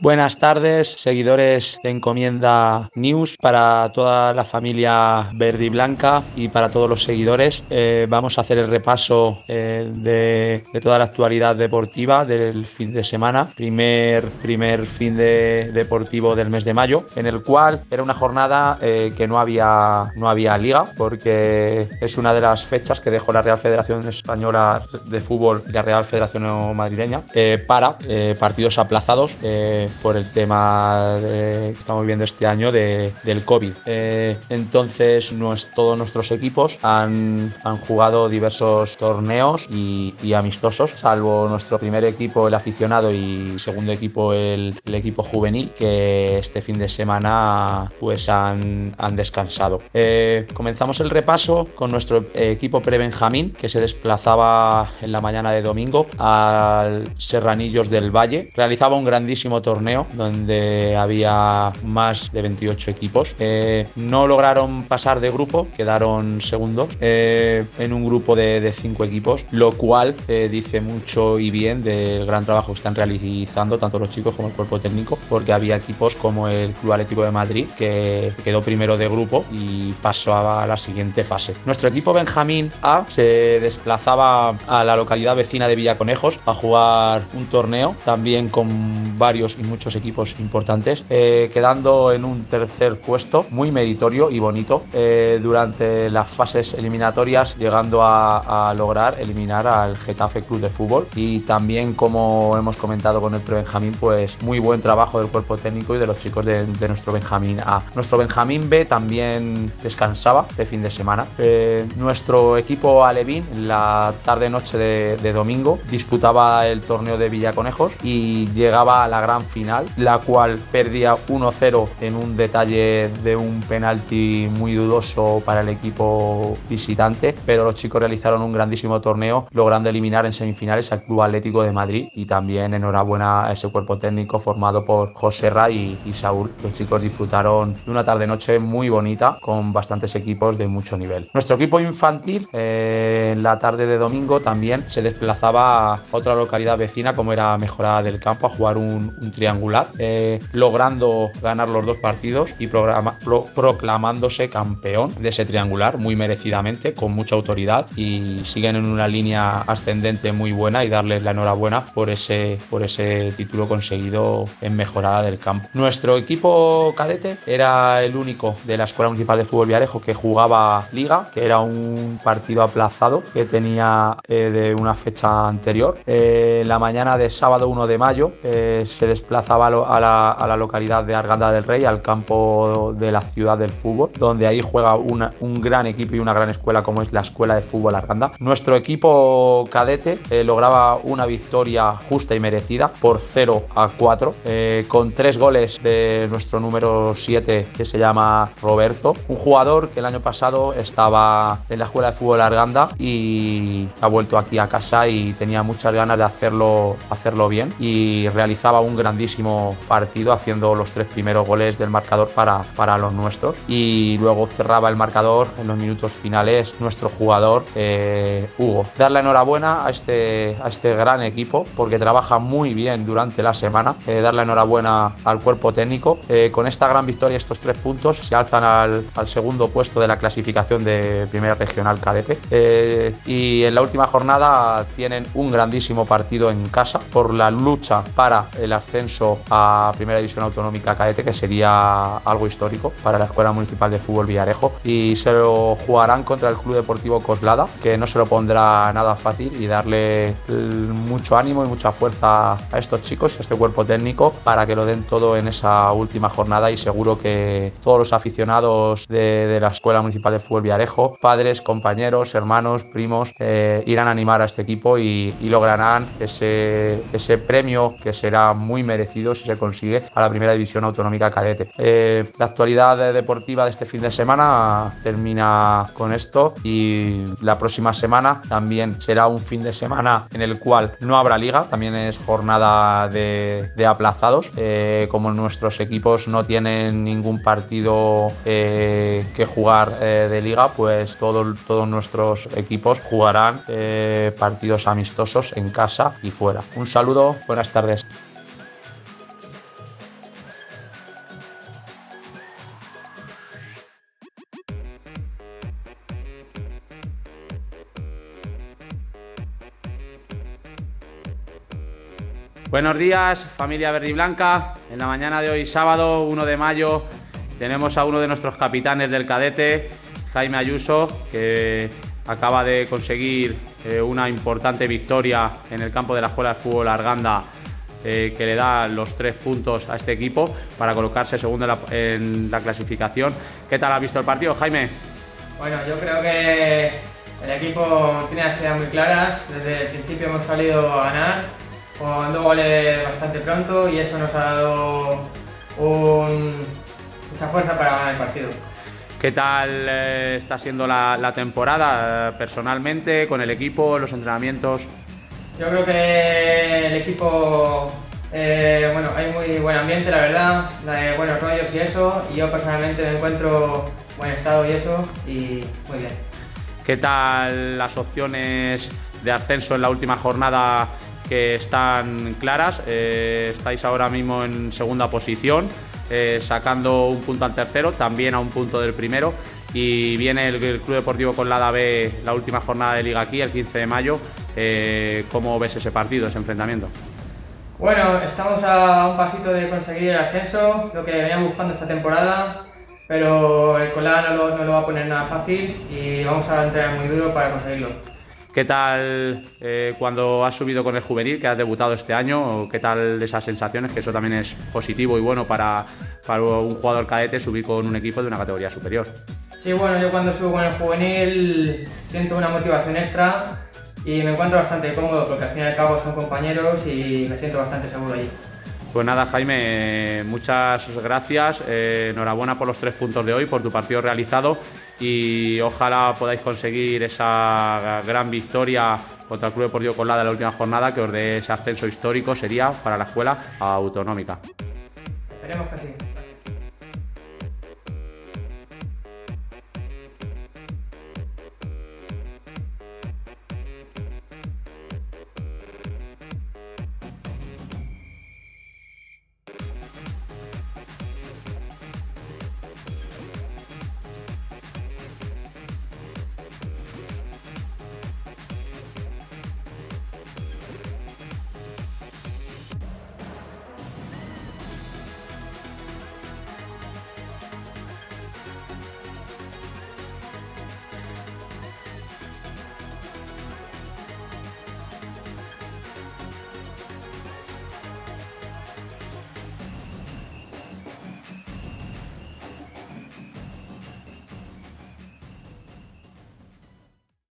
Buenas tardes, seguidores de Encomienda News, para toda la familia verde y blanca y para todos los seguidores. Eh, vamos a hacer el repaso eh, de, toda la actualidad deportiva del fin de semana, primer, primer fin de, deportivo del mes de mayo, en el cual era una jornada eh, que no había, no había liga, porque es una de las fechas que dejó la Real Federación Española de Fútbol y la Real Federación Madrileña para partidos aplazados por el tema que estamos viendo este año de, del COVID. Eh, entonces, todos nuestros equipos han, han jugado diversos torneos y, amistosos, salvo nuestro primer equipo, el aficionado, y segundo equipo, el, equipo juvenil, que este fin de semana pues han, han descansado. Eh, comenzamos el repaso con nuestro equipo pre-Benjamín, que se desplazaba en la mañana de domingo al Serranillos del Valle. Realizaba un grandísimo torneo donde había más de 28 equipos. Eh, no lograron pasar de grupo, quedaron segundos eh, en un grupo de, 5 equipos, lo cual eh, dice mucho y bien del gran trabajo que están realizando tanto los chicos como el cuerpo técnico, porque había equipos como el Club Atlético de Madrid que quedó primero de grupo y pasó a la siguiente fase. Nuestro equipo Benjamín A se desplazaba a la localidad vecina de Villaconejos a jugar un torneo también con varios muchos equipos importantes, eh, quedando en un tercer puesto muy meritorio y bonito eh, durante las fases eliminatorias, llegando a, lograr eliminar al Getafe Club de Fútbol y también como hemos comentado con el Pro Benjamín, pues muy buen trabajo del cuerpo técnico y de los chicos de, nuestro Benjamín A. Nuestro Benjamín B también descansaba de fin de semana. Eh, nuestro equipo Alevín la tarde-noche de, de domingo disputaba el torneo de Villaconejos y llegaba a la gran final la cual perdía 1-0 en un detalle de un penalti muy dudoso para el equipo visitante, pero los chicos realizaron un grandísimo torneo, logrando eliminar en semifinales al Club Atlético de Madrid y también enhorabuena a ese cuerpo técnico formado por José Ray y, Saúl. Los chicos disfrutaron de una tarde-noche muy bonita con bastantes equipos de mucho nivel. Nuestro equipo infantil eh, en la tarde de domingo también se desplazaba a otra localidad vecina como era Mejorada del Campo a jugar un, un triángulo eh, logrando ganar los dos partidos y proclamándose campeón de ese triangular muy merecidamente, con mucha autoridad y siguen en una línea ascendente muy buena y darles la enhorabuena por ese, por ese título conseguido en mejorada del campo. Nuestro equipo cadete era el único de la Escuela Municipal de Fútbol Viarejo que jugaba liga, que era un partido aplazado que tenía eh, de una fecha anterior. Eh, la mañana de sábado 1 de mayo se desplaza a la, localidad de Arganda del Rey, al campo de la ciudad del fútbol, donde ahí juega un gran equipo y una gran escuela como es la Escuela de Fútbol Arganda. Nuestro equipo cadete eh, lograba una victoria justa y merecida por 0 a 4, eh, con tres goles de nuestro número 7 que se llama Roberto, un jugador que el año pasado estaba en la Escuela de Fútbol Arganda y ha vuelto aquí a casa y tenía muchas ganas de hacerlo, hacerlo bien y realizaba un partido haciendo los tres primeros goles del marcador para, para los nuestros y luego cerraba el marcador en los minutos finales nuestro jugador eh, Hugo. Dar la enhorabuena a este, a este gran equipo porque trabaja muy bien durante la semana. Eh, dar la enhorabuena al cuerpo técnico. Eh, con esta gran victoria, estos tres puntos se alzan al, al segundo puesto de la clasificación de Primera Regional Cadete. y en la última jornada tienen un grandísimo partido en casa por la lucha para el ascenso a Primera División Autonómica Cadete, que sería algo histórico para la Escuela Municipal de Fútbol Villarejo. Y se lo jugarán contra el Club Deportivo Coslada, que no se lo pondrá nada fácil y darle mucho ánimo y mucha fuerza a estos chicos, a este cuerpo técnico, para que lo den todo en esa última jornada y seguro que todos los aficionados de, la Escuela Municipal de Fútbol Villarejo, padres, compañeros, hermanos, primos, eh, irán a animar a este equipo y, lograrán ese, ese premio que será muy merecido si se consigue a la primera división autonómica cadete. Eh, la actualidad deportiva de este fin de semana termina con esto y la próxima semana también será un fin de semana en el cual no habrá liga, también es jornada de, aplazados. Eh, como nuestros equipos no tienen ningún partido eh, que jugar de liga, pues todos nuestros equipos jugarán partidos amistosos en casa y fuera. Un saludo, buenas tardes. Buenos días, familia verde y blanca. En la mañana de hoy, sábado 1 de mayo, tenemos a uno de nuestros capitanes del cadete, Jaime Ayuso, que acaba de conseguir eh, una importante victoria en el campo de la Escuela de Fútbol Arganda, eh, que le da los tres puntos a este equipo para colocarse segundo en la, clasificación. ¿Qué tal ha visto el partido, Jaime? Bueno, yo creo que el equipo tiene las ideas muy claras. Desde el principio hemos salido a ganar dos goles bastante pronto y eso nos ha dado mucha fuerza para ganar el partido. ¿Qué tal eh, está siendo la, temporada eh, personalmente, con el equipo, los entrenamientos? Yo creo que el equipo, eh, bueno, hay muy buen ambiente, la verdad, de buenos rollos y eso, y yo personalmente me encuentro en buen estado y eso, y muy bien. ¿Qué tal las opciones de ascenso en la última jornada que están claras. Eh, estáis ahora mismo en segunda posición, eh, sacando un punto al tercero, también a un punto del primero. Y viene el, Club Deportivo Conlada B la última jornada de liga aquí, el 15 de mayo. Eh, ¿Cómo ves ese partido, ese enfrentamiento? Bueno, estamos a un pasito de conseguir el ascenso, lo que veníamos buscando esta temporada, pero el Colada no lo, va a poner nada fácil y vamos a entrar muy duro para conseguirlo. ¿Qué tal eh, cuando has subido con el juvenil, que has debutado este año? ¿Qué tal esas sensaciones? Que eso también es positivo y bueno para, para un jugador cadete subir con un equipo de una categoría superior. Sí, bueno, yo cuando subo con el juvenil siento una motivación extra y me encuentro bastante cómodo porque al fin y al cabo son compañeros y me siento bastante seguro allí. Pues nada, Jaime, muchas gracias. Eh, enhorabuena por los tres puntos de hoy, por tu partido realizado y ojalá podáis conseguir esa gran victoria contra el Club Deportivo Colada en la última jornada que os dé ese ascenso histórico, sería para la escuela autonómica. Esperemos que sí.